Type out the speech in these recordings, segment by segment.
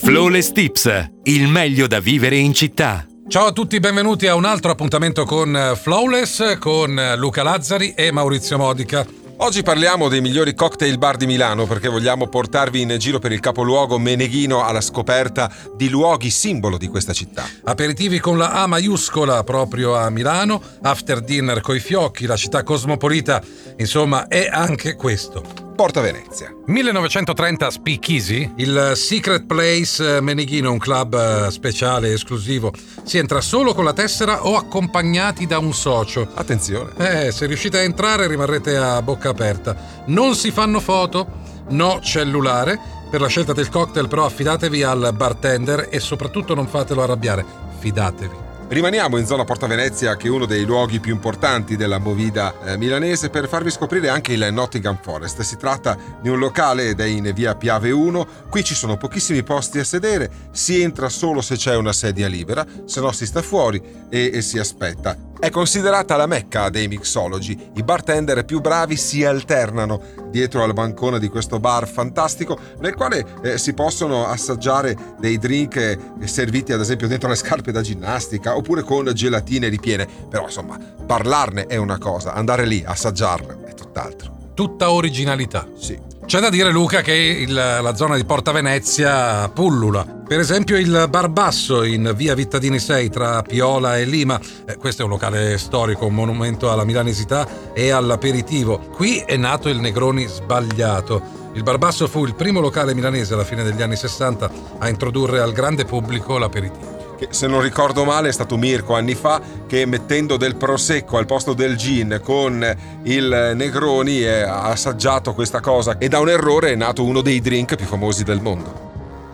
Flawless Tips, il meglio da vivere in città. Ciao a tutti, benvenuti a un altro appuntamento con Flawless, con Luca Lazzari e Maurizio Modica. Oggi parliamo dei migliori cocktail bar di Milano perché vogliamo portarvi in giro per il capoluogo meneghino alla scoperta di luoghi simbolo di questa città. Aperitivi con la A maiuscola proprio a Milano, after dinner coi fiocchi, la città cosmopolita, insomma è anche questo. Porta Venezia. 1930 Speakeasy, il Secret Place Meneghino, un club eh, speciale, esclusivo. Si entra solo con la tessera o accompagnati da un socio. Attenzione. Eh, se riuscite a entrare rimarrete a bocca aperta. Non si fanno foto, no cellulare. Per la scelta del cocktail però affidatevi al bartender e soprattutto non fatelo arrabbiare. Fidatevi. Rimaniamo in zona Porta Venezia, che è uno dei luoghi più importanti della movida eh, milanese, per farvi scoprire anche il Nottingham Forest. Si tratta di un locale ed è in via Piave 1. Qui ci sono pochissimi posti a sedere, si entra solo se c'è una sedia libera, se no si sta fuori e, e si aspetta. È considerata la mecca dei mixologi. I bartender più bravi si alternano dietro al bancone di questo bar fantastico nel quale eh, si possono assaggiare dei drink eh, serviti ad esempio dentro le scarpe da ginnastica oppure con gelatine ripiene. Però insomma, parlarne è una cosa, andare lì, assaggiarne è tutt'altro. Tutta originalità. Sì. C'è da dire, Luca, che il, la zona di Porta Venezia pullula. Per esempio il Bar Basso in via Vittadini 6 tra Piola e Lima. Eh, questo è un locale storico, un monumento alla milanesità e all'aperitivo. Qui è nato il Negroni sbagliato. Il Bar Basso fu il primo locale milanese alla fine degli anni 60 a introdurre al grande pubblico l'aperitivo che se non ricordo male è stato Mirko anni fa che mettendo del prosecco al posto del gin con il Negroni ha assaggiato questa cosa e da un errore è nato uno dei drink più famosi del mondo.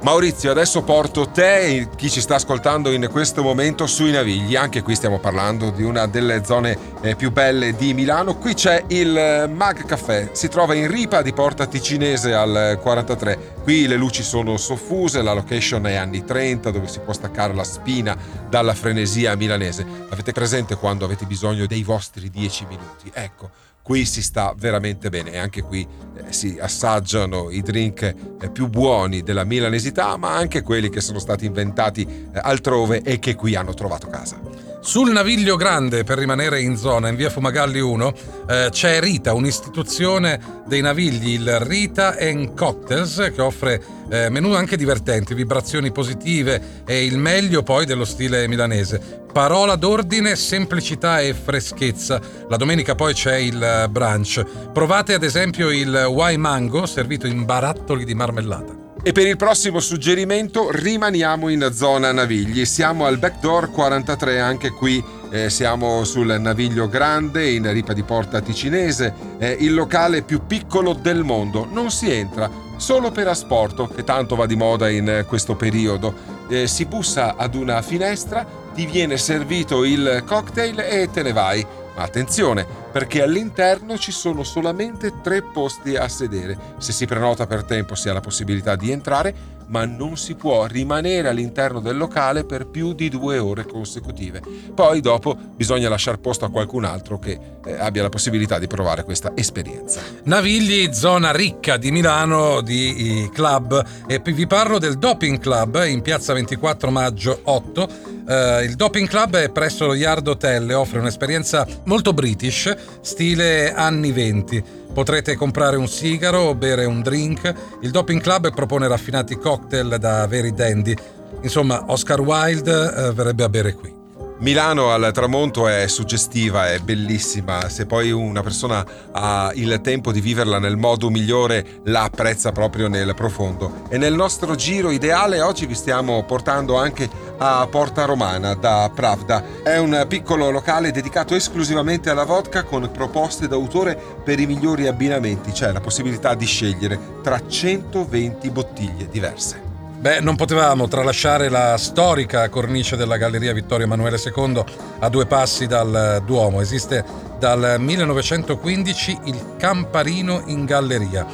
Maurizio, adesso porto te e chi ci sta ascoltando in questo momento sui Navigli. Anche qui stiamo parlando di una delle zone eh, più belle di Milano. Qui c'è il eh, Mag Café, si trova in Ripa di Porta Ticinese al 43. Qui le luci sono soffuse, la location è anni 30 dove si può staccare la spina dalla frenesia milanese. Avete presente quando avete bisogno dei vostri 10 minuti? Ecco qui si sta veramente bene e anche qui eh, si assaggiano i drink eh, più buoni della milanesità, ma anche quelli che sono stati inventati eh, altrove e che qui hanno trovato casa. Sul Naviglio Grande, per rimanere in zona, in via Fumagalli 1, eh, c'è Rita, un'istituzione dei navigli, il Rita Cocktails, che offre eh, menù anche divertenti, vibrazioni positive e il meglio poi dello stile milanese. Parola d'ordine, semplicità e freschezza. La domenica poi c'è il brunch. Provate ad esempio il Wai Mango, servito in barattoli di marmellata. E per il prossimo suggerimento rimaniamo in zona Navigli. Siamo al Backdoor 43, anche qui eh, siamo sul Naviglio Grande in Ripa di Porta Ticinese, eh, il locale più piccolo del mondo. Non si entra, solo per asporto, che tanto va di moda in questo periodo. Eh, si bussa ad una finestra, ti viene servito il cocktail e te ne vai ma attenzione, perché all'interno ci sono solamente tre posti a sedere. Se si prenota per tempo si ha la possibilità di entrare, ma non si può rimanere all'interno del locale per più di due ore consecutive. Poi dopo bisogna lasciare posto a qualcun altro che eh, abbia la possibilità di provare questa esperienza. Navigli, zona ricca di Milano, di club, e vi parlo del Doping Club in piazza 24 maggio 8 Uh, il Doping Club è presso lo Yard Hotel e offre un'esperienza molto british, stile anni 20. Potrete comprare un sigaro o bere un drink. Il Doping Club propone raffinati cocktail da veri dandy. Insomma, Oscar Wilde uh, verrebbe a bere qui. Milano al tramonto è suggestiva, è bellissima, se poi una persona ha il tempo di viverla nel modo migliore la apprezza proprio nel profondo. E nel nostro giro ideale oggi vi stiamo portando anche a Porta Romana da Pravda. È un piccolo locale dedicato esclusivamente alla vodka con proposte d'autore per i migliori abbinamenti, c'è la possibilità di scegliere tra 120 bottiglie diverse. Beh, non potevamo tralasciare la storica cornice della Galleria Vittorio Emanuele II a due passi dal Duomo. Esiste dal 1915 il Camparino in Galleria,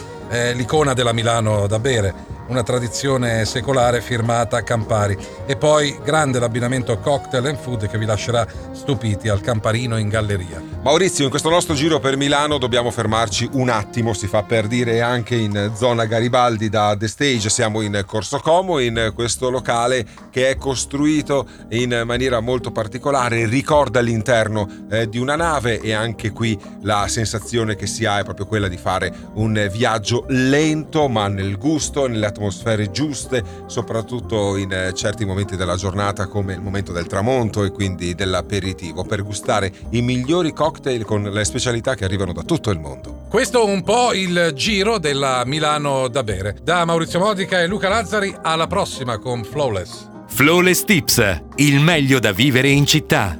l'icona della Milano da bere. Una tradizione secolare firmata Campari. E poi grande l'abbinamento cocktail and food che vi lascerà stupiti al Camparino in galleria. Maurizio, in questo nostro giro per Milano dobbiamo fermarci un attimo, si fa per dire anche in zona Garibaldi da The Stage, siamo in Corso Como, in questo locale che è costruito in maniera molto particolare, ricorda l'interno eh, di una nave e anche qui la sensazione che si ha è proprio quella di fare un viaggio lento ma nel gusto, nelle atmosfere giuste, soprattutto in eh, certi momenti della giornata come il momento del tramonto e quindi dell'aperitivo per gustare i migliori cocktail con le specialità che arrivano da tutto il mondo. Questo è un po' il giro della Milano da bere. Da Maurizio Modica e Luca Lazzari alla prossima con Flawless. Flawless Tips, il meglio da vivere in città.